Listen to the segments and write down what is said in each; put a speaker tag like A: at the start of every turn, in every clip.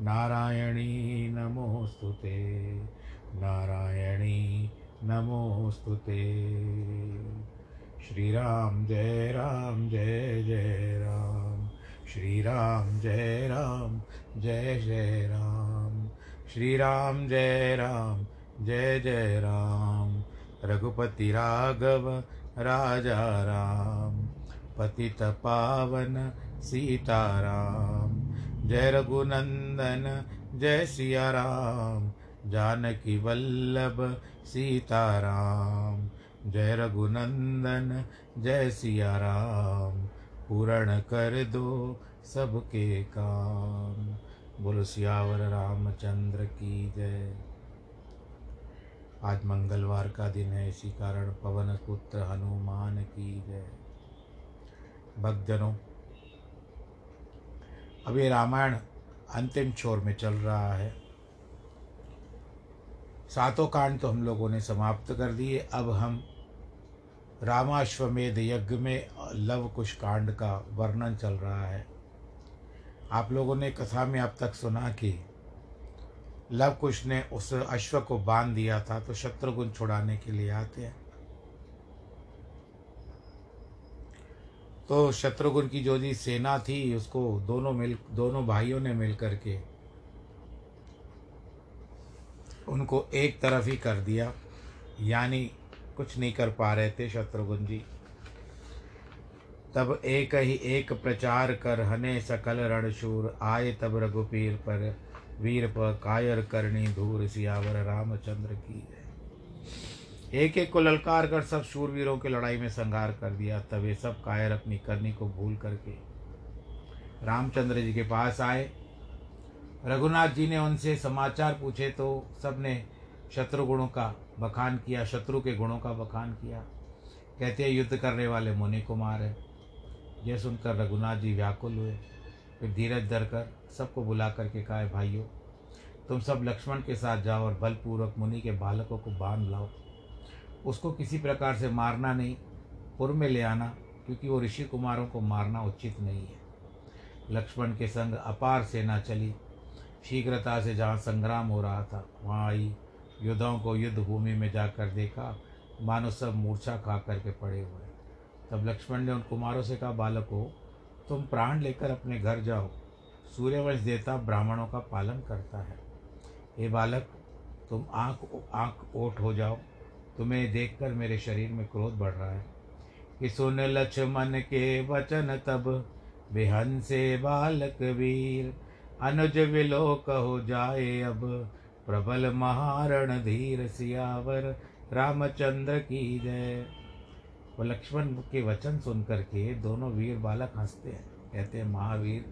A: नारायणी नमोऽस्तु ते। नारायणी नमोऽस्तु ते। श्रीराम जय राम, जय जय राम। श्री राम जय राम, जय जय राम। श्री राम जय राम, जय जय राम। रघुपति राघव, राजा राम। पतित पावन सीताराम जय रघुनंदन जय सिया राम जानकी वल्लभ, सीताराम। जय रघुनंदन, जय सिया राम पूर्ण कर दो सबके काम। बोलो सियावर रामचंद्र की जय। आज मंगलवार का दिन है, इसी कारण पवन पुत्र हनुमान की जय। भक्तजनों अभी रामायण अंतिम छोर में चल रहा है। सातों कांड तो हम लोगों ने समाप्त कर दिए। अब हम रामाश्वमेध यज्ञ में लव कुश कांड का वर्णन चल रहा है। आप लोगों ने कथा में अब तक सुना कि लव कुश ने उस अश्व को बाँध दिया था तो शत्रुघ्न छुड़ाने के लिए आते हैं। तो शत्रुघ्न की जो जी सेना थी, उसको दोनों मिल, दोनों भाइयों ने मिल करके उनको एक तरफ़ ही कर दिया। यानी कुछ नहीं कर पा रहे थे शत्रुघ्न जी। तब एक ही एक प्रचार कर हने सकल रणशूर, आए तब रघुपीर पर वीर पर कायर करनी धूर सियावर रामचंद्र की है एक एक को ललकार कर सब शूरवीरों की लड़ाई में संहार कर दिया, तब ये सब कायर अपनी करनी को भूल करके। रामचंद्र जी के पास आए। रघुनाथ जी ने उनसे समाचार पूछे तो सबने शत्रु गुणों का बखान किया, शत्रु के गुणों का बखान किया। कहते हैं, युद्ध करने वाले मुनि कुमार है। यह सुनकर रघुनाथ जी व्याकुल हुए। फिर धीरज धर कर सबको बुला करके कहा, भाइयों, तुम सब लक्ष्मण के साथ जाओ और बलपूर्वक मुनि के बालकों को बाँध लाओ। उसको किसी प्रकार से मारना नहीं, पुर में ले आना, क्योंकि वो ऋषि कुमारों को मारना उचित नहीं है। लक्ष्मण के संग अपार सेना चली। शीघ्रता से जहाँ संग्राम हो रहा था, वहाँ आई। योद्धाओं को युद्ध भूमि में जाकर देखा। मानो सब मूर्छा खा करके पड़े हुए। तब लक्ष्मण ने उन कुमारों से कहा, बालक हो, तुम प्राण लेकर अपने घर जाओ। सूर्यवंश देवता ब्राह्मणों का पालन करता है। हे बालक, तुम आँख आँख ओट हो जाओ। तुम्हें देखकर मेरे शरीर में क्रोध बढ़ रहा है। कि सुन लक्ष्मण के वचन तब, बेहन से बालक वीर, अनुज विलो कहो जाए अब। प्रबल महारण धीर सियावर, रामचंद्र की जय। वो लक्ष्मण के वचन सुन करके दोनों वीर बालक हँसते हैं। कहते हैं, महावीर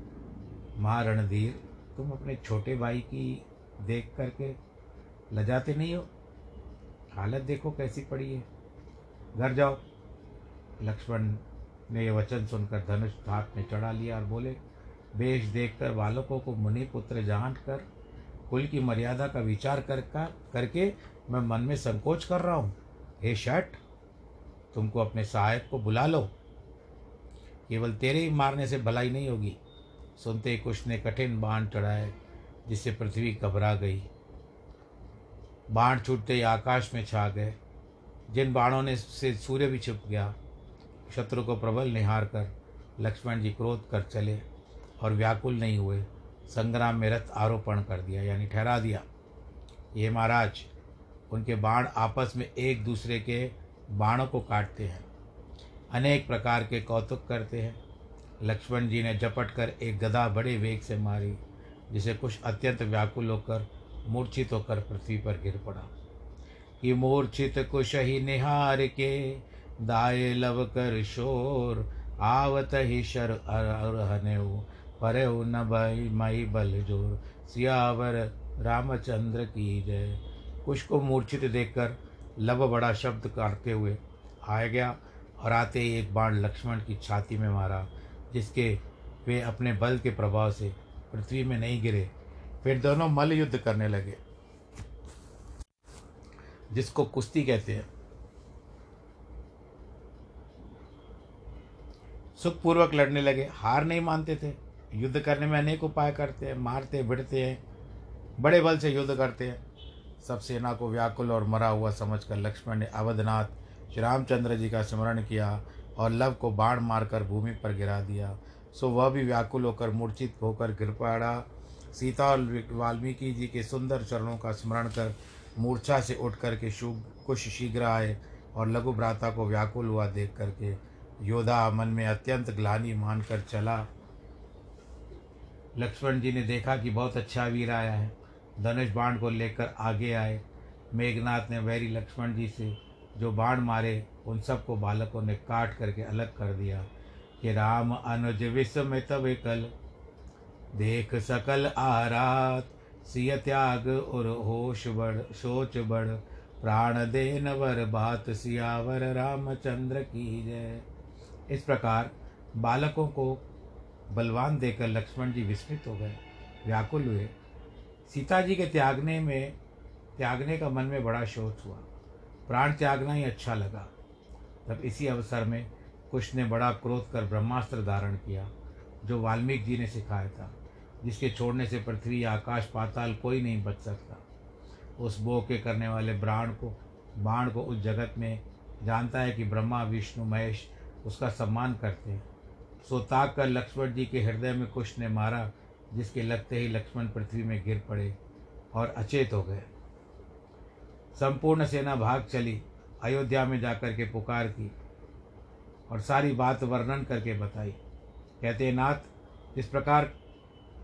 A: महारणधीर तुम अपने छोटे भाई की देख करके लजाते नहीं हो? हालत देखो कैसी पड़ी है। घर जाओ। लक्ष्मण ने ये वचन सुनकर धनुष हाथ में चढ़ा लिया और बोले वेश देखकर बालकों को मुनि पुत्र जान कर, कुल की मर्यादा का विचार कर करके मैं मन में संकोच कर रहा हूँ। हे शट, तुमको अपने सहायक को बुला लो। केवल तेरे ही मारने से भलाई नहीं होगी। सुनते ही कुछ ने कठिन बाण चढ़ाए, जिससे पृथ्वी घबरा गई। बाण छूटते ही आकाश में छा गए। जिन बाणों ने से सूर्य भी छुप गया, शत्रु को प्रबल निहार कर लक्ष्मण जी क्रोध कर चले और व्याकुल नहीं हुए, संग्राम में रथ आरोपण कर दिया, यानी ठहरा दिया। ये महाराज, उनके बाण आपस में एक दूसरे के बाणों को काटते हैं, अनेक प्रकार के कौतुक करते हैं। लक्ष्मण जी ने झपट कर एक गदा बड़े वेग से मारी, जिसे कुछ अत्यंत व्याकुल होकर मूर्छित होकर पृथ्वी पर गिर पड़ा। कि मूर्छित कुश ही निहार के दाए लव कर शोर, आवत ही शर अरहने परे न भई, मई बल ज़ोर। सियावर रामचंद्र की जय। कुश को मूर्छित देखकर लव बड़ा शब्द काटते हुए आ गया और आते ही एक बाण लक्ष्मण की छाती में मारा, जिसके वे अपने बल के प्रभाव से पृथ्वी में नहीं गिरे। फिर दोनों मल युद्ध करने लगे, जिसको कुश्ती कहते हैं। सुखपूर्वक लड़ने लगे, हार नहीं मानते थे। युद्ध करने में अनेक उपाय करते हैं, मारते, भिड़ते हैं, बड़े बल से युद्ध करते हैं। सब सेना को व्याकुल और मरा हुआ समझकर लक्ष्मण ने अवधनाथ श्री रामचंद्र जी का स्मरण किया और लव को बाण मारकर भूमि पर गिरा दिया। सो वह भी व्याकुल होकर मूर्छित होकर गिर पड़ा सीता और वाल्मीकि जी के सुंदर चरणों का स्मरण कर, मूर्छा से उठ करके शुभ, कुछ शीघ्र आए और लघु भ्राता को व्याकुल हुआ देख करके योधा मन में अत्यंत ग्लानी मानकर चला। लक्ष्मण जी ने देखा कि बहुत अच्छा वीर आया है। धनुष बाण को लेकर आगे आए। मेघनाथ ने वैरी लक्ष्मण जी से जो बाण मारे, उन सबको बालकों ने काट करके अलग कर दिया। कि राम अनुज विस्मित विकल देख सकल आरात, सिय त्याग और होश बढ़, सोच बढ़, प्राण देन वर बात सियावर रामचंद्र की जय। इस प्रकार बालकों को बलवान देकर लक्ष्मण जी विस्मित हो गए, व्याकुल हुए। सीता जी के त्यागने में, त्यागने का मन में बड़ा शोच हुआ। प्राण त्यागना ही अच्छा लगा। तब इसी अवसर में कुश ने बड़ा क्रोध कर ब्रह्मास्त्र धारण किया, जो वाल्मीकि जी ने सिखाया था। जिसके छोड़ने से पृथ्वी, आकाश, पाताल कोई नहीं बच सकता। उस बो के करने वाले प्राण को, बाण को उस जगत में जानता है कि ब्रह्मा, विष्णु, महेश उसका सम्मान करते हैं। सो ताक कर लक्ष्मण जी के हृदय में कुश ने मारा, जिसके लगते ही लक्ष्मण पृथ्वी में गिर पड़े और अचेत हो गए। संपूर्ण सेना भाग चली, अयोध्या में जाकर के पुकार की और सारी बात वर्णन करके बताई। कहते नाथ, इस प्रकार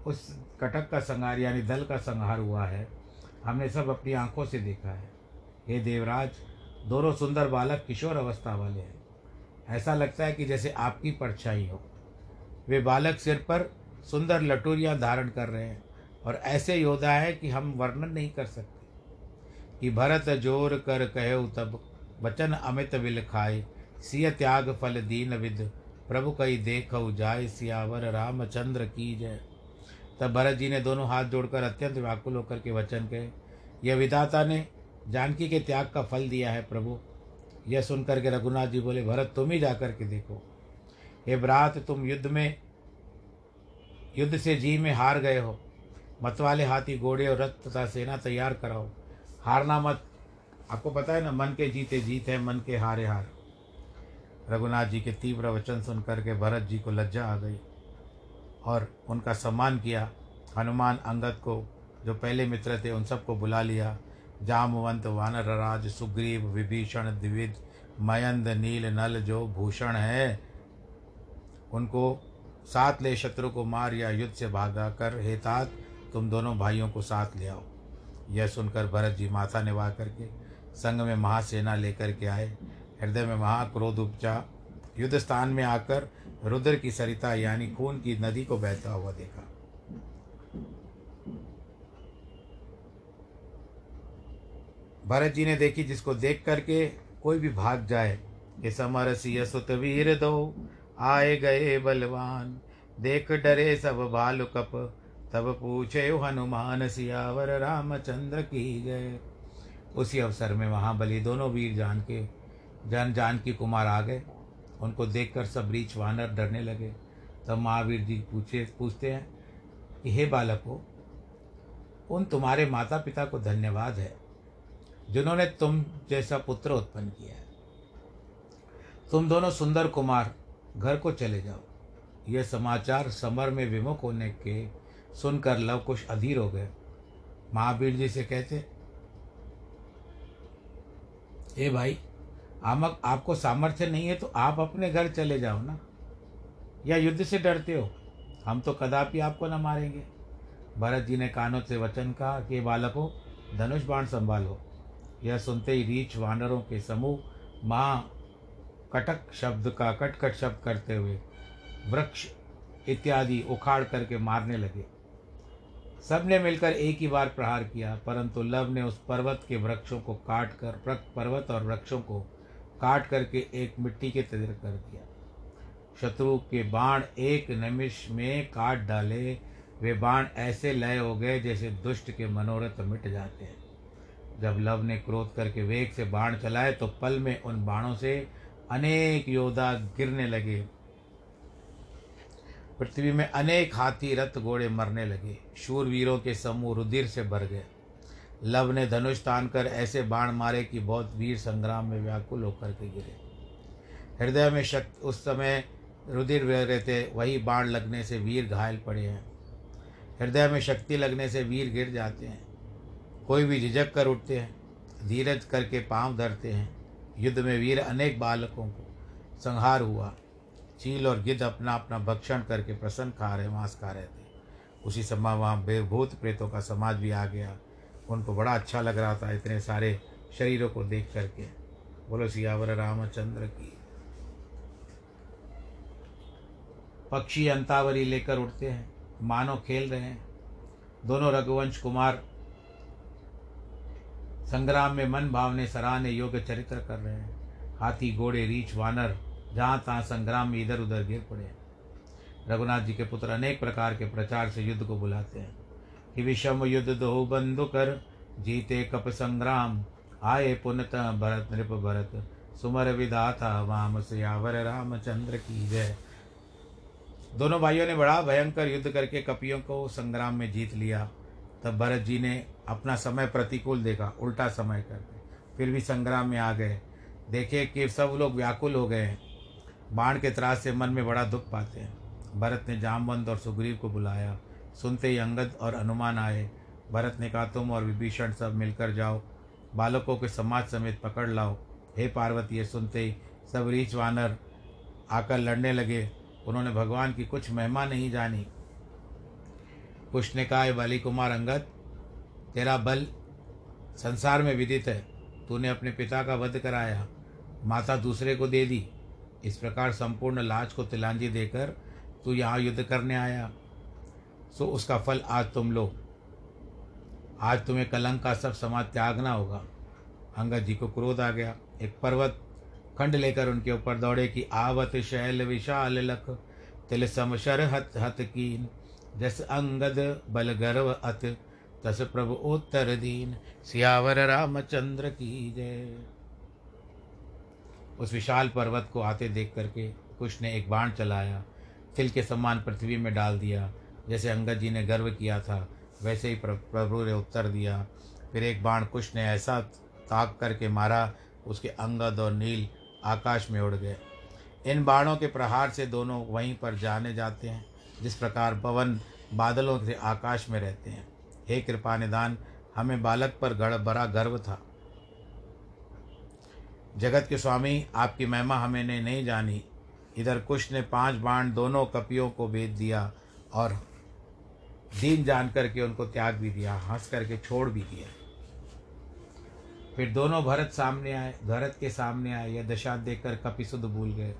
A: उस कटक का संहार, यानी दल का संहार हुआ है। हमने सब अपनी आँखों से देखा है। हे देवराज दोनों सुंदर बालक किशोर अवस्था वाले हैं। ऐसा लगता है कि जैसे आपकी परछाई हो। वे बालक सिर पर सुंदर लटूरियाँ धारण कर रहे हैं और ऐसे योद्धा है कि हम वर्णन नहीं कर सकते। कि भरत ज़ोर कर कहो तब वचन अमित विल खाए। सिय त्याग फल दीन विद, प्रभु कई देख जाय सियावर रामचंद्र की जय। तब भरत जी ने दोनों हाथ जोड़कर अत्यंत व्याकुल होकर के वचन कहे, यह विधाता ने जानकी के त्याग का फल दिया है प्रभु। यह सुनकर के रघुनाथ जी बोले, भरत, तुम ही जाकर के देखो। हे भ्रात, तुम युद्ध में, युद्ध से जी में हार गए हो। मतवाले हाथी घोड़े और रथ तथा सेना तैयार कराओ। हारना मत। आपको पता है ना, मन के जीते जीत है, मन के हारे हार। रघुनाथ जी के तीव्र वचन सुन करके भरत जी को लज्जा आ गई। और उनका सम्मान किया। हनुमान अंगद को, जो पहले मित्र थे, उन सबको बुला लिया। जामवंत वानर राज सुग्रीव, विभीषण द्विविद मयंद, नील, नल, जो भूषण है, उनको साथ ले शत्रु को मार या युद्ध से भागा कर हेतात तुम दोनों भाइयों को साथ ले आओ। यह सुनकर भरत जी माथा निभा करके, संग में महासेना लेकर के आए। हृदय में महाक्रोध उपजा। युद्ध स्थान में आकर रुद्र की सरिता यानी खून की नदी को बहता हुआ देखा। भरत जी ने देखी जिसको देख करके कोई भी भाग जाए कि समर सिय सुत वीर दो, आए गए बलवान, देख डरे सब बाल कप तब पूछे हनुमान सियावर रामचंद्र की गए उसी अवसर में महाबली दोनों वीर जान के जन जान की कुमार आ गए। उनको देखकर सब रीछ वानर डरने लगे। तब महावीर जी पूछे, पूछते हैं कि, हे बालको उन तुम्हारे माता पिता को धन्यवाद है, जिन्होंने तुम जैसा पुत्र उत्पन्न किया है? तुम दोनों सुंदर कुमार, घर को चले जाओ। यह समाचार समर में विमुख होने के सुनकर लव कुश अधीर हो गए। महावीर जी से कहते, हे भाई आमक आपको सामर्थ्य नहीं है तो आप अपने घर चले जाओ ना। या युद्ध से डरते हो। हम तो कदापि आपको न मारेंगे। भरत जी ने कानों से वचन कहा कि बालकों, धनुष बाण संभालो। यह सुनते ही रीछ वानरों के समूह माँ कटक शब्द का कटकट शब्द करते हुए वृक्ष इत्यादि उखाड़ करके मारने लगे। सबने मिलकर एक ही बार प्रहार किया, परंतु लव ने उस पर्वत के वृक्षों को काट कर पर्वत और वृक्षों को काट करके एक मिट्टी के तजर कर दिया। शत्रु के बाण एक निमिष में काट डाले। वे बाण ऐसे लय हो गए जैसे दुष्ट के मनोरथ मिट जाते हैं। जब लव ने क्रोध करके वेग से बाण चलाए तो पल में उन बाणों से अनेक योद्धा गिरने लगे। पृथ्वी में अनेक हाथी रथ घोड़े मरने लगे। शूरवीरों के समूह रुधिर से भर गए। लव ने धनुष तान कर ऐसे बाण मारे कि बहुत वीर संग्राम में व्याकुल होकर के गिरे। हृदय में शक्ति उस समय रुधिर बह रहे थे, वही बाण लगने से वीर घायल पड़े हैं। हृदय में शक्ति लगने से वीर गिर जाते हैं। कोई भी झिझक कर उठते हैं, धीरज करके पाँव धरते हैं। युद्ध में वीर अनेक बालकों को संहार हुआ। चील और गिद्ध अपना अपना भक्षण करके प्रसन्न खा रहे, मांस खा रहे थे। उसी समय वहाँ बेभूत प्रेतों का समाज भी आ गया। उनको बड़ा अच्छा लग रहा था इतने सारे शरीरों को देख करके। बोलो, सियावर रामचंद्र की। पक्षी अंतावरी लेकर उठते हैं, मानो खेल रहे हैं। दोनों रघुवंश कुमार संग्राम में मन भावने सराहने योग्य चरित्र कर रहे हैं। हाथी, घोड़े, रीछ, वानर, जहाँ तहाँ संग्राम में इधर उधर गिर पड़े रघुनाथ जी के पुत्र अनेक प्रकार के प्रचार से युद्ध को बुलाते हैं। विषम युद्ध दो बंधु कर, जीते कप संग्राम। आए पुनत भरत नृप भरत, सुमर विधाता वाम सियावर रामचंद्र की जय। दोनों भाइयों ने बड़ा भयंकर युद्ध करके कपियों को संग्राम में जीत लिया। तब भरत जी ने अपना समय प्रतिकूल देखा, उल्टा समय करके फिर भी संग्राम में आ गए। देखे कि सब लोग व्याकुल हो गए हैं। बाण के त्रास से मन में बड़ा दुख पाते हैं। भरत ने जामवंत और सुग्रीव को बुलाया। सुनते ही अंगद और हनुमान आए। भरत ने कहा, तुम और विभीषण सब मिलकर जाओ। बालकों के समाज समेत पकड़ लाओ। हे पार्वती, ये सुनते ही सब रीच वानर आकर लड़ने लगे। उन्होंने भगवान की कुछ महिमा नहीं जानी। कुछ ने कहा बली कुमार अंगद, तेरा बल संसार में विदित है। तूने अपने पिता का वध कराया। माता दूसरे को दे दी। इस प्रकार संपूर्ण लाज को तिलांजी देकर तू यहाँ युद्ध करने आया। सो उसका फल आज तुम लो। आज तुम्हें कलंक का सब समाज त्यागना होगा। अंगद जी को क्रोध आ गया। एक पर्वत खंड लेकर उनके ऊपर दौड़े कि आवत शैल विशाल लख। तिल समशर हत हत कीन। जस अंगद बल गर्व अत। तस प्रभु उत्तर दीन। सियावर रामचंद्र की जय। उस विशाल पर्वत को आते देख करके कुश ने एक बाण चलाया। तिल के समान पृथ्वी में डाल दिया। जैसे अंगद जी ने गर्व किया था, वैसे ही प्रभु ने उत्तर दिया। फिर एक बाण कुश ने ऐसा ताक करके मारा, उसके अंगद और नील आकाश में उड़ गए। इन बाणों के प्रहार से दोनों वहीं पर जाने जाते हैं, जिस प्रकार पवन बादलों से आकाश में रहते हैं। हे कृपा निदान हमें बालक पर गढ़, बड़ा गर्व था। जगत के स्वामी, आपकी महिमा हमें ने नहीं जानी। इधर कुश ने पाँच बाण दोनों कपियों को भेज दिया और दीन जान करके उनको त्याग भी दिया, हंस करके छोड़ भी दिया। फिर दोनों भरत सामने आए, भरत के सामने आए, यह दशा देखकर कपिसुद भूल गए।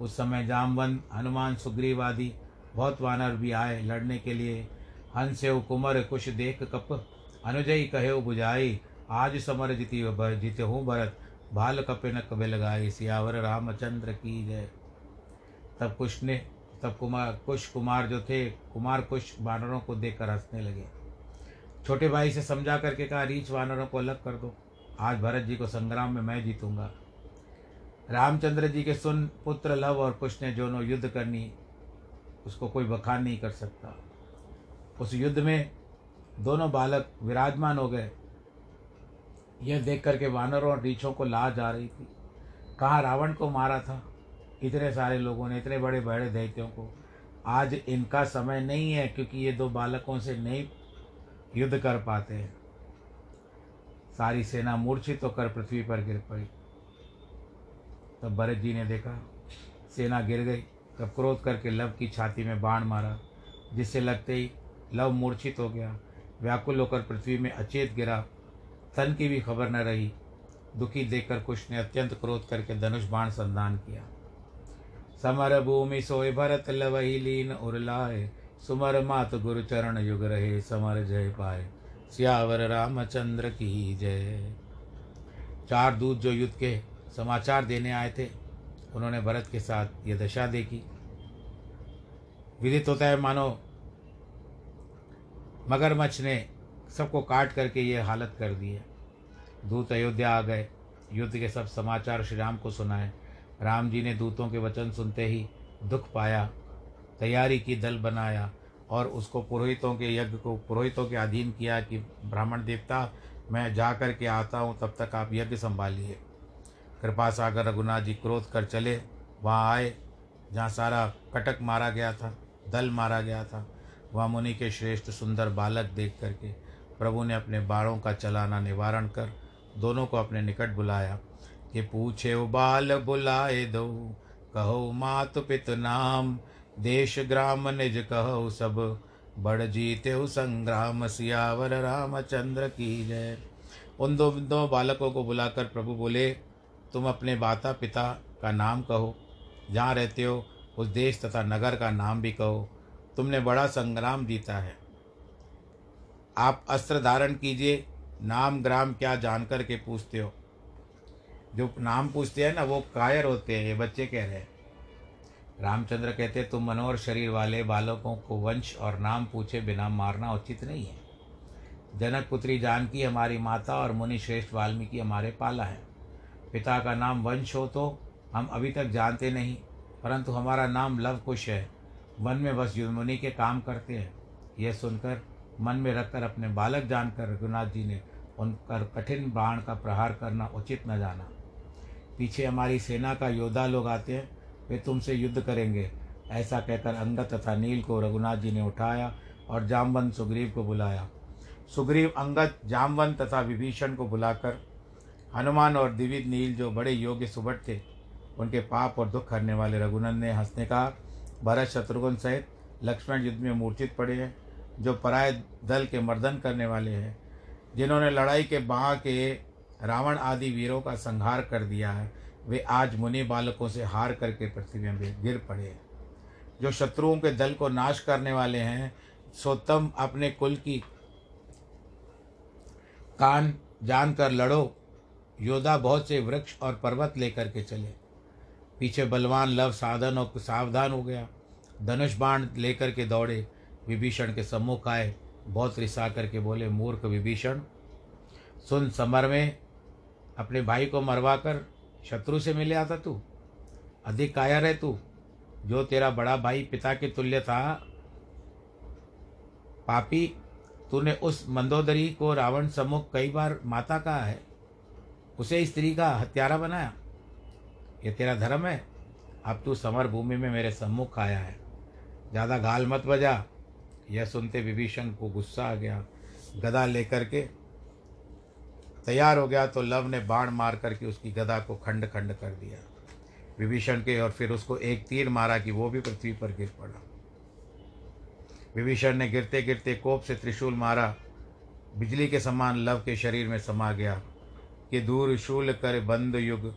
A: उस समय जामवंत हनुमान सुग्रीव आदि बहुत वानर भी आए लड़ने के लिए। हंसे कुमर कुश देख कप, अनुजयी कहे बुझाई, आज समर जीती जीते हूँ भरत, भाल कपे न कबे लगाई, सियावर रामचंद्र की जय। तब कुश ने तब कुमार, कुश कुमार जो थे, कुमार कुश वानरों को देखकर हंसने लगे। छोटे भाई से समझा करके कहा रीछ वानरों को अलग कर दो। आज भरत जी को संग्राम में मैं जीतूँगा। रामचंद्र जी के सुन, पुत्र लव और कुश ने दोनों युद्ध करनी, उसको कोई बखान नहीं कर सकता। उस युद्ध में दोनों बालक विराजमान हो गए। यह देख करके वानरों और रीछों को ला जा रही थी। कहाँ रावण को मारा था? इतने सारे लोगों ने, इतने बड़े बड़े दैत्यों को। आज इनका समय नहीं है क्योंकि ये दो बालकों से नहीं युद्ध कर पाते हैं। सारी सेना मूर्छित तो होकर पृथ्वी पर गिर पड़ी। तब भरत जी ने देखा, सेना गिर गई। तब क्रोध करके लव की छाती में बाण मारा, जिससे लगते ही लव मूर्छित हो गया। व्याकुल होकर पृथ्वी में अचेत गिरा। तन की भी खबर न रही। दुखी देखकर कुश ने अत्यंत क्रोध करके धनुष बाण संधान किया। समर भूमि सोए भरत लवही लीन उर्लाए सुमर मात गुरु चरण युग रहे, समर जय पाए। सियावर रामचंद्र की जय। चार दूत जो युद्ध के समाचार देने आए थे, उन्होंने भरत के साथ ये दशा देखी। विदित होता है, मानो मगरमच्छ ने सबको काट करके ये हालत कर दी है। दूत अयोध्या आ गए। युद्ध के सब समाचार श्री राम को सुनाए। राम जी ने दूतों के वचन सुनते ही दुख पाया, तैयारी की दल बनाया और उसको पुरोहितों के यज्ञ को, पुरोहितों के अधीन किया कि ब्राह्मण देवता, मैं जा कर के आता हूँ, तब तक आप यज्ञ संभालिए। कृपा सागर रघुनाथ जी क्रोध कर चले, वहाँ आए, जहाँ सारा कटक मारा गया था, दल मारा गया था। वहाँ मुनि के श्रेष्ठ सुंदर बालक देख करके प्रभु ने अपने बाड़ों का चलाना निवारण कर, दोनों को अपने निकट बुलाया। कि पूछे बाल बुलाए दो कहो मात पित नाम देश ग्राम निज कहो सब बड़ जीते संग्राम सियावर रामचंद्र की जय उन दो दो बालकों को बुलाकर प्रभु बोले तुम अपने माता पिता का नाम कहो जहाँ रहते हो उस देश तथा नगर का नाम भी कहो तुमने बड़ा संग्राम जीता है आप अस्त्र धारण कीजिए नाम ग्राम क्या जानकर के पूछते हो जो नाम पूछते हैं ना, वो कायर होते हैं, ये बच्चे कह रहे हैं। रामचंद्र कहते, तुम मनोहर शरीर वाले बालकों को वंश और नाम पूछे बिना मारना उचित नहीं है। जनक पुत्री जानकी हमारी माता और मुनि श्रेष्ठ वाल्मीकि हमारे पाला है। पिता का नाम वंश हो तो हम अभी तक जानते नहीं, परंतु हमारा नाम लव कुश है। वन में बस मुनि के काम करते हैं। यह सुनकर मन में रखकर अपने बालक जानकर रघुनाथ जी ने उन पर कठिन बाण का प्रहार करना उचित न जाना। पीछे हमारी सेना का योद्धा लोग आते हैं, वे तुमसे युद्ध करेंगे। ऐसा कहकर अंगद तथा नील को रघुनाथ जी ने उठाया और जामवंत सुग्रीव को बुलाया। सुग्रीव अंगद, जामवंत तथा विभीषण को बुलाकर, हनुमान और दिविद नील जो बड़े योग्य सुबट थे, उनके पाप और दुख करने वाले रघुनंद ने हंसने कहा, भरत शत्रुघ्न सहित लक्ष्मण युद्ध में मूर्छित पड़े हैं, जो पराय दल के मर्दन करने वाले हैं, जिन्होंने लड़ाई के बाह के रावण आदि वीरों का संहार कर दिया है। वे आज मुनि बालकों से हार करके पृथ्वी में गिर पड़े जो शत्रुओं के दल को नाश करने वाले हैं, सो तुम अपने कुल की कान जानकर लड़ो। योद्धा बहुत से वृक्ष और पर्वत लेकर के चले। पीछे बलवान लव साधन और सावधान हो गया। धनुष बाण लेकर के दौड़े। विभीषण के सम्मुख आए। बहुत रिसा करके बोले, मूर्ख विभीषण, सुन समर में अपने भाई को मरवा कर शत्रु से मिले आता तू? अधिक कायर है तू? जो तेरा बड़ा भाई पिता के तुल्य था, पापी, तूने उस मंदोदरी को रावण सम्मुख कई बार माता कहा है। उसे स्त्री का हत्यारा बनाया। ये तेरा धर्म है। अब तू समर भूमि में मेरे सम्मुख आया है। ज़्यादा गाल मत बजा। यह सुनते विभीषण को गुस्सा आ गया। गदा लेकर के तैयार हो गया तो लव ने बाण मार करके उसकी गदा को खंड खंड कर दिया। विभीषण के और फिर उसको एक तीर मारा कि वो भी पृथ्वी पर गिर पड़ा। विभीषण ने गिरते गिरते कोप से त्रिशूल मारा। बिजली के समान लव के शरीर में समा गया कि दूर शूल कर बंद युग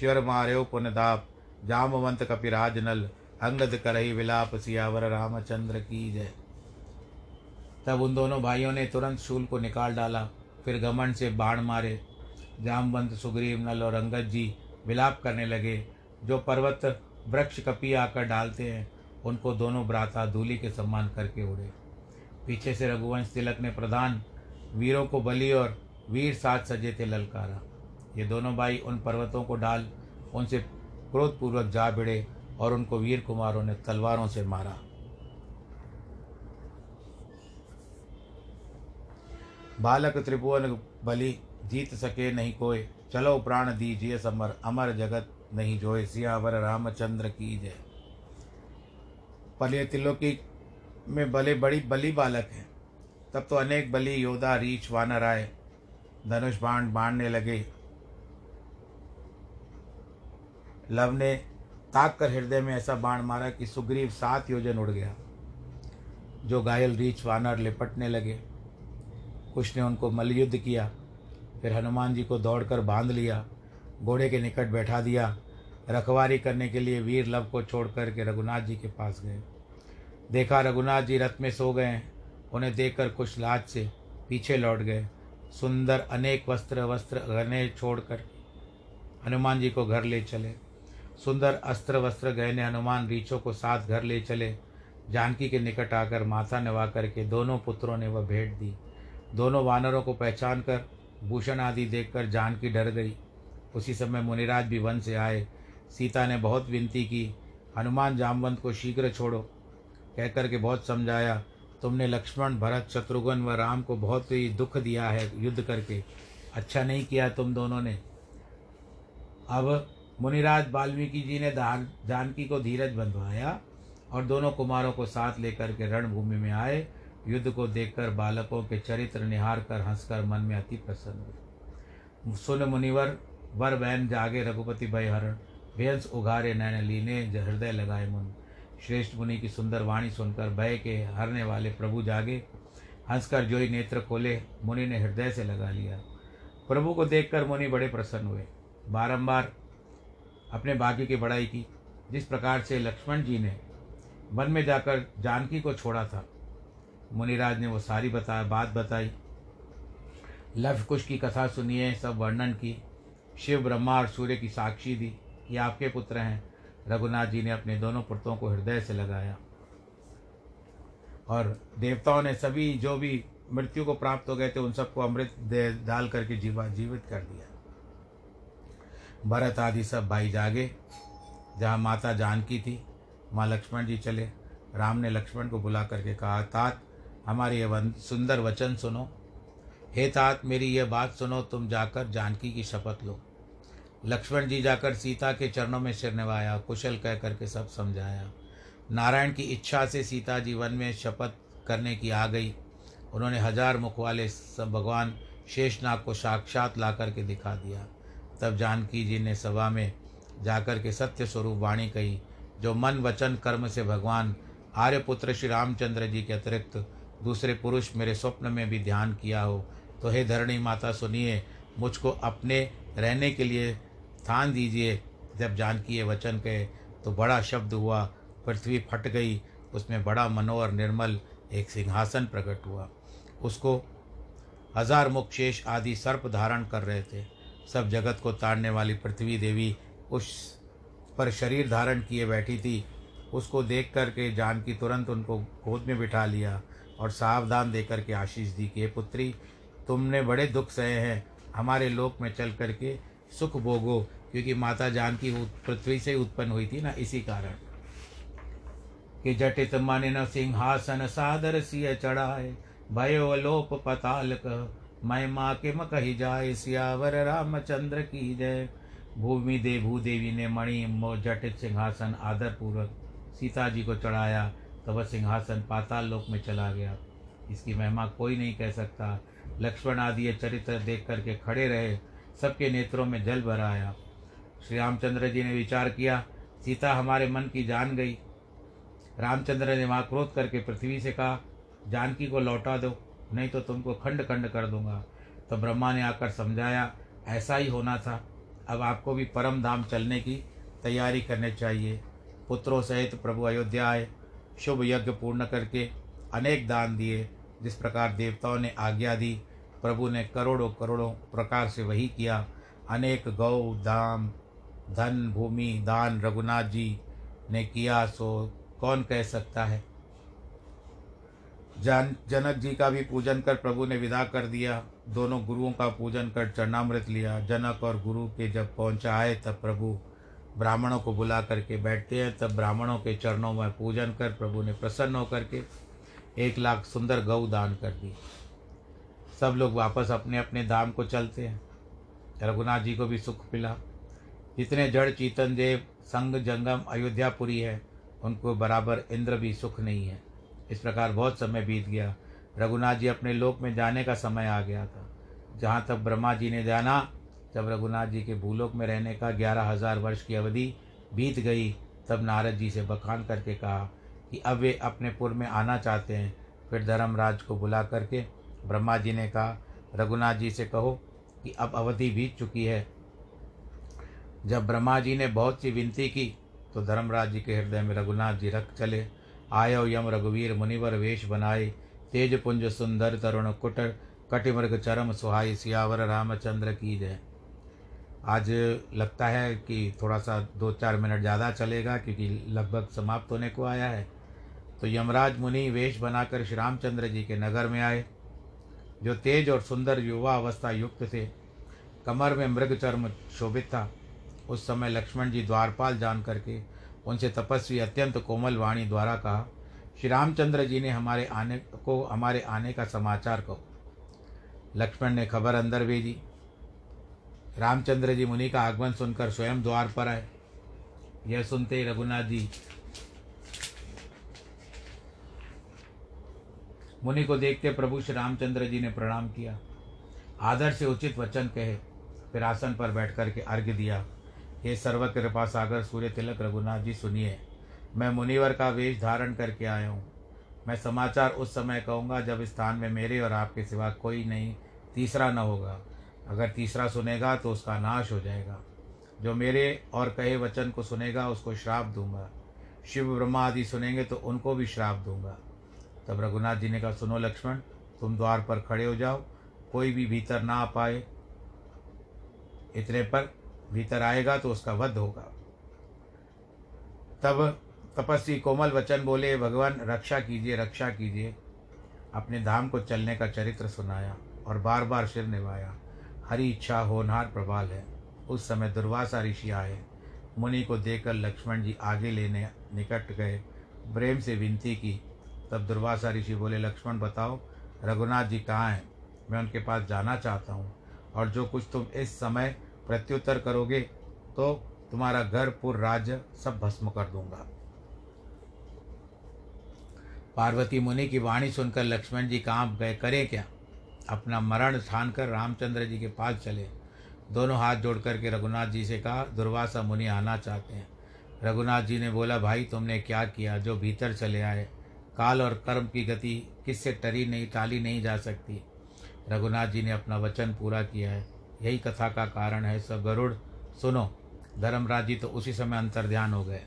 A: शिवर मार्यो पुनदाप जामवंत कपिराज नल अंगद करही विलाप सियावर रामचंद्र की जय। तब उन दोनों भाइयों ने तुरंत शूल को निकाल डाला। फिर घमंड से बाण मारे। जामवंत, सुग्रीव, नल और अंगद जी विलाप करने लगे, जो पर्वत वृक्ष कपी आकर डालते हैं, उनको दोनों भ्राता दूली के सम्मान करके उड़े। पीछे से रघुवंश तिलक ने प्रधान वीरों को बलि और वीर साथ सजे थे ललकारा। ये दोनों भाई उन पर्वतों को डाल, उनसे क्रोधपूर्वक जा भिड़े और उनको वीर कुमारों ने तलवारों से मारा। बालक त्रिभुवन बलि जीत सके नहीं कोई। चलो प्राण दीजिए समर, अमर जगत नहीं जोए। सियावर रामचंद्र की जय। पलिय तिलोकी में भले बड़ी बलि बालक है। तब तो अनेक बलि योद्धा रीछ वानर आए। धनुष बाण बांधने लगे। लव ने ताक कर हृदय में ऐसा बाण मारा कि सुग्रीव सात योजन उड़ गया, जो घायल रीछ वानर लिपटने लगे। कुछ ने उनको मलयुद्ध किया। फिर हनुमान जी को दौड़कर बाँध लिया, घोड़े के निकट बैठा दिया। रखवारी करने के लिए वीर लव को छोड़ करके रघुनाथ जी के पास गए। देखा रघुनाथ जी रथ में सो गए। उन्हें देखकर कुछ लाज से पीछे लौट गए। सुंदर अनेक वस्त्र वस्त्र गहने छोड़कर हनुमान जी को घर ले चले। सुंदर अस्त्र, वस्त्र गहने हनुमान रीछों को साथ घर ले चले। जानकी के निकट आकर माथा नवा करके दोनों पुत्रों ने वह भेंट दी। दोनों वानरों को पहचान कर भूषण आदि देखकर जानकी डर गई। उसी समय मुनिराज भी वन से आए। सीता ने बहुत विनती की, हनुमान जामवंत को शीघ्र छोड़ो। कहकर के बहुत समझाया, तुमने लक्ष्मण, भरत, शत्रुघ्न व राम को बहुत ही दुख दिया है युद्ध करके। अच्छा नहीं किया तुम दोनों ने। अब मुनिराज वाल्मीकि जी ने जानकी को धीरज बंधवाया और दोनों कुमारों को साथ लेकर के रणभूमि में आए। युद्ध को देखकर बालकों के चरित्र निहार कर हंसकर मन में अति प्रसन्न हुए। सुन मुनिवर, वर बहन जागे रघुपति भय हरण बेहंस उघारे नैन लीने, हृदय लगाए मुन। श्रेष्ठ मुनि की सुंदर वाणी सुनकर भय के हरने वाले प्रभु जागे। हंसकर जोई नेत्र खोले, मुनि ने हृदय से लगा लिया। प्रभु को देखकर मुनि बड़े प्रसन्न हुए। बारंबार अपने भाग्य की बड़ाई की। जिस प्रकार से लक्ष्मण जी ने वन में जाकर जानकी को छोड़ा था मुनिराज ने वो सारी बता, बात बताई। लव कुश की कथा सुनिए, सब वर्णन की। शिव ब्रह्मा और सूर्य की साक्षी दी। ये आपके पुत्र हैं। रघुनाथ जी ने अपने दोनों पुत्रों को हृदय से लगाया। और देवताओं ने सभी जो भी मृत्यु को प्राप्त हो गए थे, उन सबको अमृत डाल करके जीवा, जीवित कर दिया। भरत आदि सब भाई जागे। जहाँ माता जानकी थी, माँ लक्ष्मण जी चले। राम ने लक्ष्मण को बुला करके कहा, तात हमारी यह सुंदर वचन सुनो। हे तात, मेरी यह बात सुनो, तुम जाकर जानकी की शपथ लो। लक्ष्मण जी जाकर सीता के चरणों में सिर निभाया, कुशल कह करके सब समझाया। नारायण की इच्छा से सीता जी वन में शपथ करने की आ गई। उन्होंने हज़ार मुख वाले सब भगवान शेषनाग को साक्षात ला करके दिखा दिया। तब जानकी जी ने सभा में जाकर के सत्य स्वरूप वाणी कही, जो मन वचन कर्म से भगवान आर्यपुत्र श्री रामचंद्र जी के अतिरिक्त दूसरे पुरुष मेरे स्वप्न में भी ध्यान किया हो तो हे धरणी माता, सुनिए, मुझको अपने रहने के लिए स्थान दीजिए। जब जानकी ये वचन कहे तो बड़ा शब्द हुआ, पृथ्वी फट गई, उसमें बड़ा मनोहर निर्मल एक सिंहासन प्रकट हुआ। उसको हज़ार मुख शेष आदि सर्प धारण कर रहे थे। सब जगत को ताड़ने वाली पृथ्वी देवी उस पर शरीर धारण किए बैठी थी। उसको देख कर के जानकी तुरंत उनको गोद में बिठा लिया। और सावधान देकर के आशीष दी कि पुत्री, तुमने बड़े दुख सहे हैं। हमारे लोक में चल करके सुख भोगो, क्योंकि माता जानकी पृथ्वी से उत्पन्न हुई थी ना इसी कारण। कि जटित मन न सिंहासन सादर सिय चढ़ाए, भयो लोप पताल महिमा के म कही जाय सियावर रामचंद्र की जय। भूमि दे भूदेवी ने मणि, मो जटित सिंहासन आदर पूर्वक सीता जी को चढ़ाया तब वह सिंहासन पाताल लोक में चला गया। इसकी महिमा कोई नहीं कह सकता। लक्ष्मण आदि ये चरित्र देख करके खड़े रहे। सबके नेत्रों में जल भर आया। श्री रामचंद्र जी ने विचार किया, सीता हमारे मन की जान गई। रामचंद्र ने वहाँ क्रोध करके पृथ्वी से कहा, जानकी को लौटा दो, नहीं तो तुमको खंड खंड कर दूँगा। तो ब्रह्मा ने आकर समझाया, ऐसा ही होना था। अब आपको भी परम धाम चलने की तैयारी करनी चाहिए। पुत्रों सहित प्रभु अयोध्या आए। शुभ यज्ञ पूर्ण करके अनेक दान दिए, जिस प्रकार देवताओं ने आज्ञा दी, प्रभु ने करोड़ों करोड़ों प्रकार से वही किया। अनेक गौ, दाम, धन, भूमि, दान, रघुनाथ जी ने किया सो कौन कह सकता है? जन, जनक जी का भी पूजन कर प्रभु ने विदा कर दिया। दोनों गुरुओं का पूजन कर चरणामृत लिया। जनक और गुरु के जब पहुँचा आए तब प्रभु ब्राह्मणों को बुला करके बैठते हैं, तब ब्राह्मणों के चरणों में पूजन कर प्रभु ने प्रसन्न होकर के एक लाख सुंदर गऊ दान कर दी सब लोग वापस अपने अपने धाम को चलते हैं। रघुनाथ जी को भी सुख मिला। जितने जड़ चीतन देव, संग जंगम, अयोध्यापुरी है, उनको बराबर इंद्र भी सुख नहीं है। इस प्रकार बहुत समय बीत गया। रघुनाथ जी अपने लोक में जाने का समय आ गया था। जहाँ तक ब्रह्मा जी ने जाना जब रघुनाथ जी के भूलोक में रहने का ग्यारह हज़ार वर्ष की अवधि बीत गई, तब नारद जी से बखान करके कहा कि अब वे अपने पुर में आना चाहते हैं। फिर धर्मराज को बुला करके ब्रह्मा जी ने कहा, रघुनाथ जी से कहो कि अब अवधि बीत चुकी है। जब ब्रह्मा जी ने बहुत सी विनती की तो धर्मराज जी के हृदय में रघुनाथ जी रख चले। आयो यम रघुवीर मुनिवर वेश बनाए, तेज पुंज सुंदर तरुण कुटर, कटिमृग चरम सुहाई, सियावर रामचंद्र की जय। आज लगता है कि थोड़ा सा दो चार मिनट ज़्यादा चलेगा क्योंकि लगभग समाप्त होने को आया है। तो यमराज मुनि वेश बनाकर श्री रामचंद्र जी के नगर में आए, जो तेज और सुंदर युवा अवस्था युक्त थे। कमर में मृग चर्म शोभित था। उस समय लक्ष्मण जी द्वारपाल जान करके उनसे तपस्वी अत्यंत कोमल वाणी द्वारा कहा श्री रामचंद्र जी ने हमारे आने को, हमारे आने का समाचार कहो। लक्ष्मण ने खबर अंदर भेजी। रामचंद्र जी मुनि का आगमन सुनकर स्वयं द्वार पर आए। यह सुनते ही रघुनाथ जी मुनि को देखते प्रभु श्री रामचंद्र जी ने प्रणाम किया। आदर से उचित वचन कहे, फिर आसन पर बैठ कर के अर्घ्य दिया। हे सर्व कृपा सागर सूर्य तिलक रघुनाथ जी, सुनिए, मैं मुनिवर का वेश धारण करके आया हूँ। मैं समाचार उस समय कहूँगा जब स्थान में मेरे और आपके सिवा कोई नहीं, तीसरा न होगा। अगर तीसरा सुनेगा तो उसका नाश हो जाएगा। जो मेरे और कहे वचन को सुनेगा, उसको श्राप दूँगा। शिव ब्रह्मा आदि सुनेंगे तो उनको भी श्राप दूँगा। तब रघुनाथ जी ने कहा, सुनो लक्ष्मण, तुम द्वार पर खड़े हो जाओ। कोई भी भीतर ना आ पाए, इतने पर भीतर आएगा तो उसका वध होगा। तब तपस्वी कोमल वचन बोले, भगवान, रक्षा कीजिए रक्षा कीजिए। अपने धाम को चलने का चरित्र सुनाया और बार बार सिर निभाया। हरी इच्छा होनहार प्रभाल है। उस समय दुर्वासा ऋषि आए। मुनि को देखकर लक्ष्मण जी आगे लेने निकट गए। प्रेम से विनती की। तब दुर्वासा ऋषि बोले, लक्ष्मण, बताओ, रघुनाथ जी कहाँ हैं? मैं उनके पास जाना चाहता हूँ। और जो कुछ तुम इस समय प्रत्युत्तर करोगे तो तुम्हारा घर, पुर, राज्य सब भस्म कर दूँगा। पार्वती मुनि की वाणी सुनकर लक्ष्मण जी कहाँ गए, करें क्या? अपना मरण ठान कर रामचंद्र जी के पास चले। दोनों हाथ जोड़ करके रघुनाथ जी से कहा, दुर्वासा मुनि आना चाहते हैं। रघुनाथ जी ने बोला, भाई, तुमने क्या किया? जो भीतर चले आए। काल और कर्म की गति किससे टरी नहीं, टाली नहीं जा सकती? रघुनाथ जी ने अपना वचन पूरा किया है। यही कथा का कारण है सब गरुड़। सुनो, धर्मराज जी तो उसी समय अंतर ध्यान हो गए।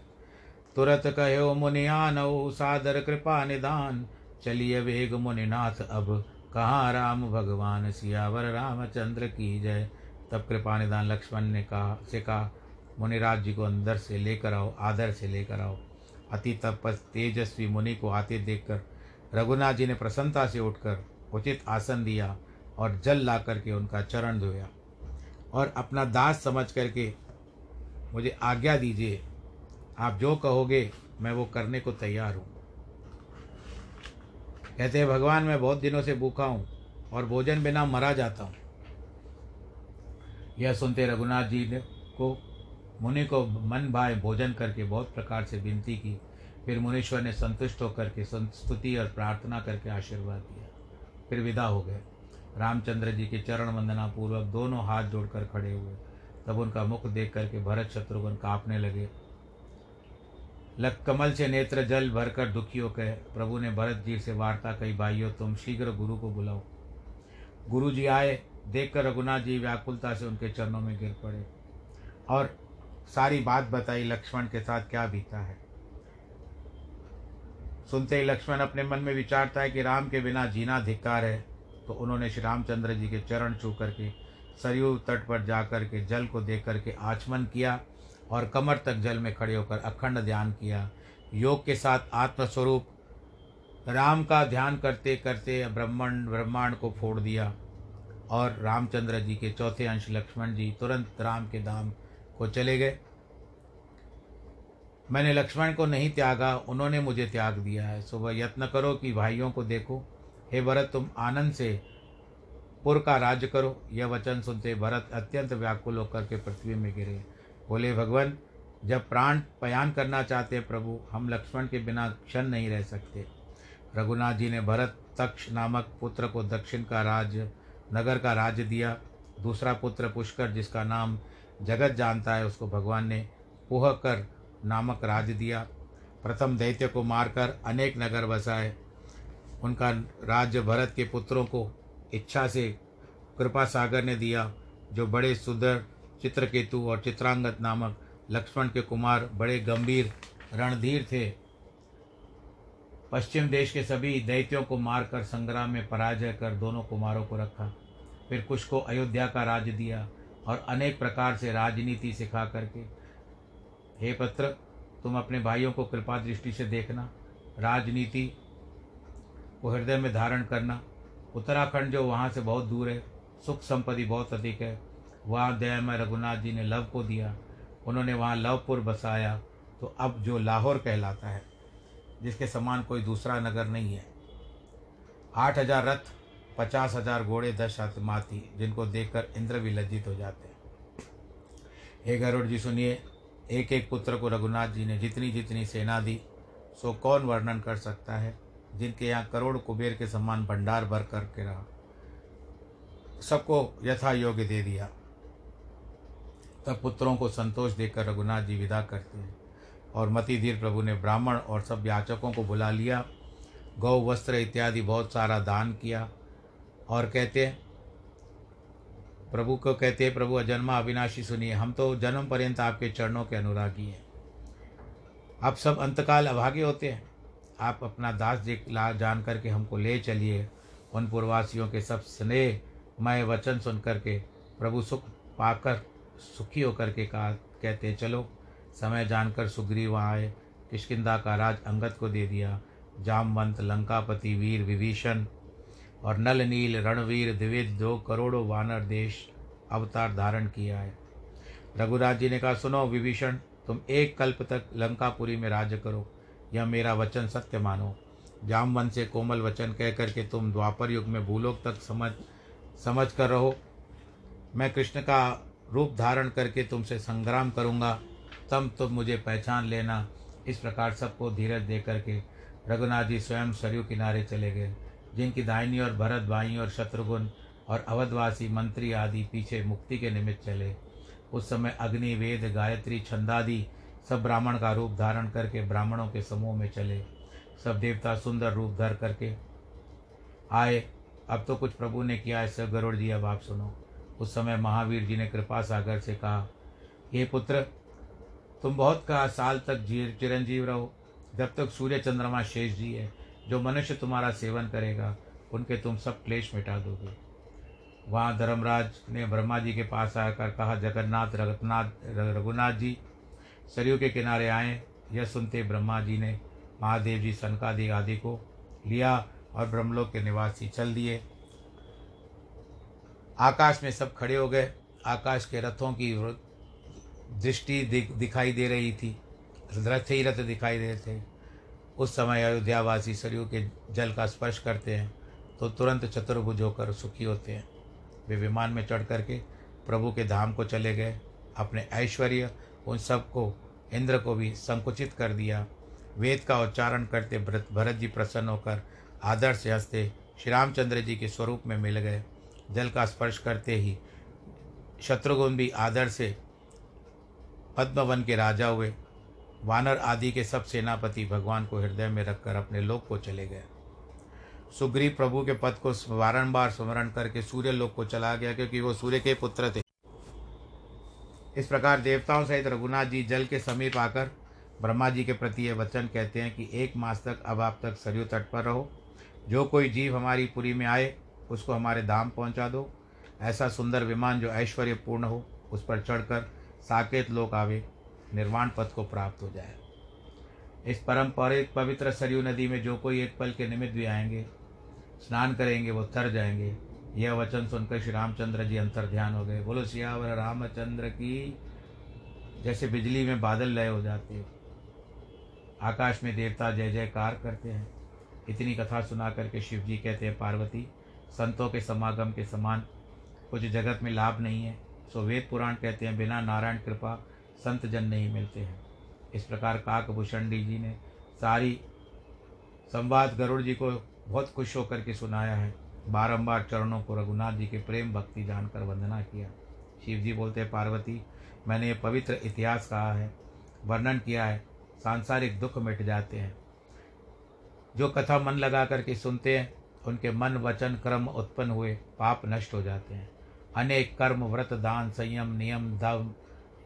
A: तुरत कहो मुनियानौ सादर कृपा निदान। चलिए वेग मुनिनाथ अब। कहाँ, राम भगवान, सियावर रामचंद्र की जय। तब कृपा निदान लक्ष्मण ने कहा, से कहा मुनिराज जी को अंदर से लेकर आओ, आदर से लेकर आओ। अति तपस तेजस्वी मुनि को आते देखकर रघुनाथ जी ने प्रसन्नता से उठकर उचित आसन दिया और जल ला करके उनका चरण धोया। और अपना दास समझ करके मुझे आज्ञा दीजिए, आप जो कहोगे मैं वो करने को तैयार हूँ। कहते हैं, भगवान, मैं बहुत दिनों से भूखा हूँ और भोजन बिना मरा जाता हूँ। यह सुनते रघुनाथ जी ने को, मुनि को मन भाए भोजन करके बहुत प्रकार से विनती की। फिर मुनीश्वर ने संतुष्ट होकर के स्तुति और प्रार्थना करके आशीर्वाद दिया। फिर विदा हो गए। रामचंद्र जी के चरण वंदना पूर्वक दोनों हाथ जोड़कर खड़े हुए। तब उनका मुख देख करके भरत शत्रुघ्न कांपने लगे। लक कमल से नेत्र जल भरकर दुखियों कहे प्रभु ने भरत जी से वार्ता कही, भाइयों, तुम शीघ्र गुरु को बुलाओ। गुरु जी आए, देखकर रघुनाथ जी व्याकुलता से उनके चरणों में गिर पड़े। और सारी बात बताई, लक्ष्मण के साथ क्या बीता है? सुनते ही लक्ष्मण अपने मन में विचारता है कि राम के बिना जीना धिक्कार है तो उन्होंने श्री रामचंद्र जी के चरण छू करके सरयू तट पर जा कर के जल को देख करके आचमन किया। और कमर तक जल में खड़े होकर अखंड ध्यान किया। योग के साथ आत्मस्वरूप राम का ध्यान करते करते ब्रह्मांड ब्रह्मांड को फोड़ दिया और रामचंद्र जी के चौथे अंश लक्ष्मण जी तुरंत राम के धाम को चले गए। मैंने लक्ष्मण को नहीं त्यागा, उन्होंने मुझे त्याग दिया है। सुबह यत्न करो कि भाइयों को देखो। हे भरत, तुम आनंद से पुर का राज्य करो। यह वचन सुनते भरत अत्यंत व्याकुल होकर के पृथ्वी में गिरे। बोले, भगवान, जब प्राण पयान करना चाहते प्रभु, हम लक्ष्मण के बिना क्षण नहीं रह सकते। रघुनाथ जी ने भरत तक्ष नामक पुत्र को दक्षिण का राज्य नगर का राज्य दिया। दूसरा पुत्र पुष्कर, जिसका नाम जगत जानता है, उसको भगवान ने पुहकर नामक राज्य दिया। प्रथम दैत्य को मारकर अनेक नगर बसाए। उनका राज्य भरत के पुत्रों को इच्छा से कृपा सागर ने दिया, जो बड़े सुंदर चित्रकेतु और चित्रांगत नामक लक्ष्मण के कुमार बड़े गंभीर रणधीर थे। पश्चिम देश के सभी दैत्यों को मारकर संग्राम में पराजय कर दोनों कुमारों को रखा। फिर कुछ को अयोध्या का राज्य दिया और अनेक प्रकार से राजनीति सिखा करके, हे पत्र, तुम अपने भाइयों को कृपा दृष्टि से देखना, राजनीति को हृदय में धारण करना। उत्तराखंड जो वहाँ से बहुत दूर है, सुख संपत्ति बहुत अधिक है वहाँ दया में रघुनाथ जी ने लव को दिया, उन्होंने वहाँ लवपुर बसाया। तो अब जो लाहौर कहलाता है, जिसके समान कोई दूसरा नगर नहीं है। आठ हज़ार रथ, पचास हज़ार घोड़े, दस माती, जिनको देखकर इंद्र भी लज्जित हो जाते हैं। हे गरुड़ जी, सुनिए एक एक पुत्र को रघुनाथ जी ने जितनी जितनी सेना दी, सो कौन वर्णन कर सकता है? जिनके यहाँ करोड़ कुबेर के समान भंडार भर करके रहा। सबको यथा योग्य दे दिया। तब पुत्रों को संतोष देकर रघुनाथ जी विदा करते हैं। और मतिधीर प्रभु ने ब्राह्मण और सब याचकों को बुला लिया। गौ, वस्त्र इत्यादि बहुत सारा दान किया और कहते हैं, प्रभु को कहते हैं, प्रभु, अजन्मा अविनाशी सुनिए, हम तो जन्म पर्यंत आपके चरणों के अनुरागी हैं। आप सब अंतकाल अभागे होते हैं। आप अपना दास देख ला, जान करके हमको ले चलिए। उन पूर्वासियों के सब स्नेह, मय वचन सुन करके प्रभु सुख पाकर सुखी होकर के कहा, कहते चलो, समय जानकर सुग्रीव आए किशकिंदा का राज अंगद को दे दिया। जामवंत, लंकापति, वीर, विभीषण और नल नील रणवीर द्विविध दो करोड़ों वानर देश अवतार धारण किया है रघुराज जी ने कहा, सुनो विभीषण, तुम एक कल्प तक लंकापुरी में राज्य करो। यह मेरा वचन सत्य मानो। जामवन से कोमल वचन कह करके तुम द्वापर युग में भूलोक तक समझ समझ कर रहो। मैं कृष्ण का रूप धारण करके तुमसे संग्राम करूँगा। तब तुम मुझे पहचान लेना। इस प्रकार सबको धीरज दे करके रघुनाथ जी स्वयं सरयू किनारे चले गए, जिनकी दाहिनी और भरत भाई और शत्रुघ्न और अवधवासी मंत्री आदि पीछे मुक्ति के निमित्त चले। उस समय अग्नि, वेद, गायत्री, छंदादि सब ब्राह्मण का रूप धारण करके ब्राह्मणों के समूह में चले। सब देवता सुंदर रूप धर करके आए। अब तो कुछ प्रभु ने किया है सब गरुड़ जी, अब आप सुनो। उस समय महावीर जी ने कृपा सागर से कहा, हे पुत्र, तुम बहुत कहा साल तक चिरंजीव रहो। जब तक सूर्य चंद्रमा शेष जी है, जो मनुष्य तुम्हारा सेवन करेगा, उनके तुम सब क्लेश मिटा दोगे। वहाँ धर्मराज ने ब्रह्मा जी के पास आकर कहा, जगन्नाथ, रघुनाथ रघुनाथ जी, सरयू के किनारे आए। यह सुनते ब्रह्मा जी ने महादेव जी, सनकादि आदि को लिया और ब्रह्मलोक के निवासी चल दिए। आकाश में सब खड़े हो गए। आकाश के रथों की दृष्टि दिखाई दे रही थी। रथ ही रथ दिखाई दे रहे थे। उस समय अयोध्यावासी सरयू के जल का स्पर्श करते हैं तो तुरंत चतुर्भुज होकर सुखी होते हैं। वे विमान में चढ़ करके प्रभु के धाम को चले गए। अपने ऐश्वर्य, उन सबको, इंद्र को भी संकुचित कर दिया। वेद का उच्चारण करते भरत भरत जी प्रसन्न होकर आदर से हँसते श्री रामचंद्र जी के स्वरूप में मिल गए। जल का स्पर्श करते ही शत्रुघ्न भी आदर से पद्मवन के राजा हुए। वानर आदि के सब सेनापति भगवान को हृदय में रखकर अपने लोक को चले गए। सुग्रीव प्रभु के पद को बारंबार स्मरण करके सूर्य लोक को चला गया क्योंकि वो सूर्य के पुत्र थे। इस प्रकार देवताओं सहित रघुनाथ जी जल के समीप आकर ब्रह्मा जी के प्रति ये वचन कहते हैं कि एक मास तक अब आप तक सरयू तट पर रहो। जो कोई जीव हमारी पुरी में आए उसको हमारे धाम पहुँचा दो। ऐसा सुंदर विमान जो ऐश्वर्यपूर्ण हो, उस पर चढ़कर साकेत लोक आवे, निर्वाण पथ को प्राप्त हो जाए। इस परम्परिक पवित्र सरयू नदी में जो कोई एक पल के निमित्त भी आएँगे, स्नान करेंगे, वो तर जाएँगे। यह वचन सुनकर श्री रामचंद्र जी अंतर ध्यान हो गए। बोलो, सियावर रामचंद्र की, जैसे बिजली में बादल लय हो जाते आकाश में देवता जय जयकार करते हैं। इतनी कथा सुना करके शिव जी कहते हैं, पार्वती संतों के समागम के समान कुछ जगत में लाभ नहीं है। सो वेद पुराण कहते हैं, बिना नारायण कृपा संत जन नहीं मिलते हैं। इस प्रकार काकभूषणी जी ने सारी संवाद गरुड़ जी को बहुत खुश होकर के सुनाया है। बारंबार चरणों को रघुनाथ जी के प्रेम भक्ति जानकर वंदना किया। शिव जी बोलते हैं, पार्वती, मैंने ये पवित्र इतिहास कहा है, वर्णन किया है, सांसारिक दुख मिट जाते हैं। जो कथा मन लगा करके सुनते हैं उनके मन वचन क्रम उत्पन्न हुए, पाप नष्ट हो जाते हैं। अनेक कर्म, व्रत, दान, संयम, नियम धम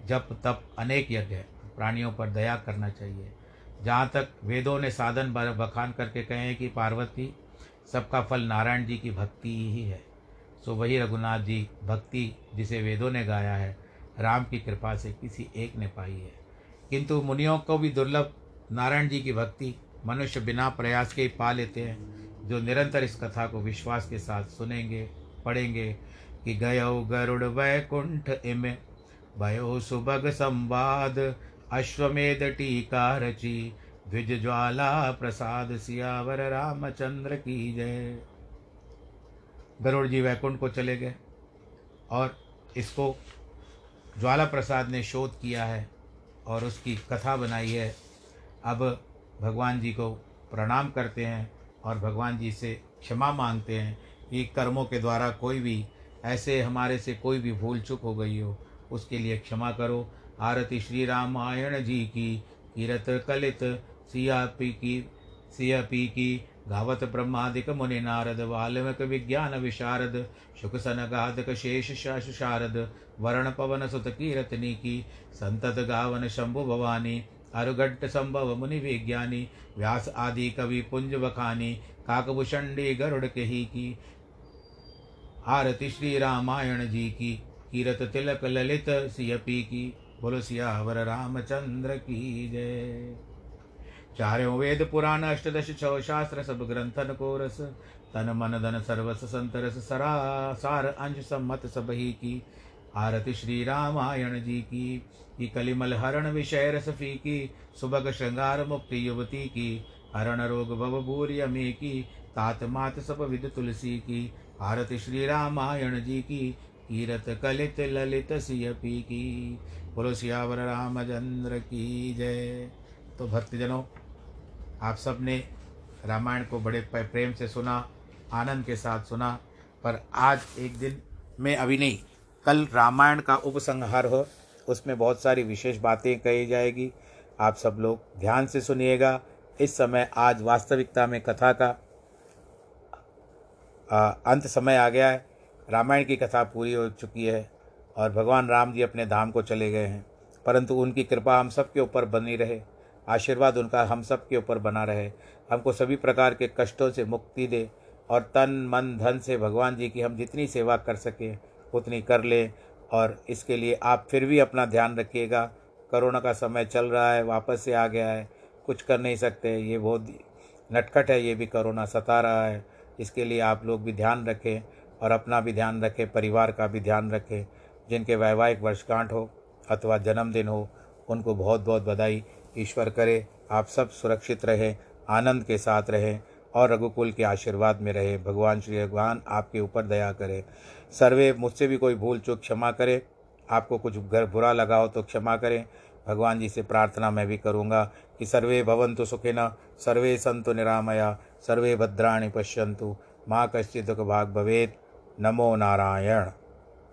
A: जप, तप, अनेक यज्ञ प्राणियों पर दया करना चाहिए। जहाँ तक वेदों ने साधन बखान करके कहे हैं कि पार्वती, सबका फल नारायण जी की भक्ति ही है। सो वही रघुनाथ जी भक्ति जिसे वेदों ने गाया है, राम की कृपा से किसी एक ने पाई है। किंतु मुनियों को भी दुर्लभ नारायण जी की भक्ति मनुष्य बिना प्रयास के ही पा लेते हैं। जो निरंतर इस कथा को विश्वास के साथ सुनेंगे, पढ़ेंगे कि गयो गरुड़ वैकुंठ इम, भयो सुभग संवाद, अश्वमेध टीका रची, द्विज ज्वाला प्रसाद सियावर रामचंद्र की जय। गरुड़ जी वैकुंठ को चले गए और इसको ज्वाला प्रसाद ने शोध किया है और उसकी कथा बनाई है। अब भगवान जी को प्रणाम करते हैं। और भगवान जी से क्षमा मांगते हैं कि कर्मों के द्वारा कोई भी, ऐसे हमारे से कोई भी भूल चुक हो गई हो, उसके लिए क्षमा करो। आरती श्री रामायण जी की, कीरत कलित, सिया पी की, सिया पी की, गावत ब्रह्मादिक मुनि नारद, वाल्मिक विज्ञान विशारद, शुक सन गाधक शेष शारद वरण पवन सुत कीरतनी की, संतत गावन शंभु भवानी अरुघट्ट संभव मुनि विज्ञानी व्यास आदि कवि पुंज बखानी काकभूषणी गरुड़ कही की आरती श्री रामायण जी की कीरत तिलक ललित सियपी की बोलो सियावर रामचंद्र की जय। चारों वेद पुराण अष्टदश छो शास्त्र सब ग्रंथन को रस तन मन धन सर्वस संतरस सरा सार अंश सम्मत सब ही की। आरती श्री रामायण जी की की कलिमल हरण विषय रसफी की सुबग श्रृंगार मुक्ति युवती की, हरण रोग भव भूर्य में की तात मात सब विद तुलसी की, आरती श्री रामायण जी की, कीरत कलित ललित सियपी की बोलो सियावर रामचंद्र की जय। तो भक्तजनों, आप सबने रामायण को बड़े प्रेम से सुना, आनंद के साथ सुना, पर आज एक दिन में अभी नहीं कल रामायण का उपसंहार हो उसमें बहुत सारी विशेष बातें कही जाएगी। आप सब लोग ध्यान से सुनिएगा। इस समय आज वास्तविकता में कथा का आ, अंत समय आ गया है। रामायण की कथा पूरी हो चुकी है और भगवान राम जी अपने धाम को चले गए हैं। परंतु उनकी कृपा हम सब के ऊपर बनी रहे। आशीर्वाद उनका हम सब के ऊपर बना रहे। हमको सभी प्रकार के कष्टों से मुक्ति दे और तन मन धन से भगवान जी की हम जितनी सेवा कर सकें उतनी कर लें और इसके लिए आप फिर भी अपना ध्यान रखिएगा। कोरोना का समय चल रहा है, वापस से आ गया है। कुछ कर नहीं सकते, ये बहुत नटखट है, ये भी कोरोना सता रहा है। इसके लिए आप लोग भी ध्यान रखें और अपना भी ध्यान रखें, परिवार का भी ध्यान रखें। जिनके वैवाहिक वर्षगांठ हो अथवा जन्मदिन हो, उनको बहुत बहुत बधाई। ईश्वर करे, आप सब सुरक्षित रहें, आनंद के साथ रहें और रघुकुल के आशीर्वाद में रहे। भगवान, श्री भगवान, आपके ऊपर दया करे। सर्वे, मुझसे भी कोई भूल चूक क्षमा करे। आपको कुछ घर बुरा लगा हो तो क्षमा करें। भगवान जी से प्रार्थना मैं भी करूँगा कि सर्वे भवंतु सुखिन, सर्वे संतु निरामया, सर्वे भद्राणी पश्यंतु माँ कश्चित् भाग भवेद नमो नारायण।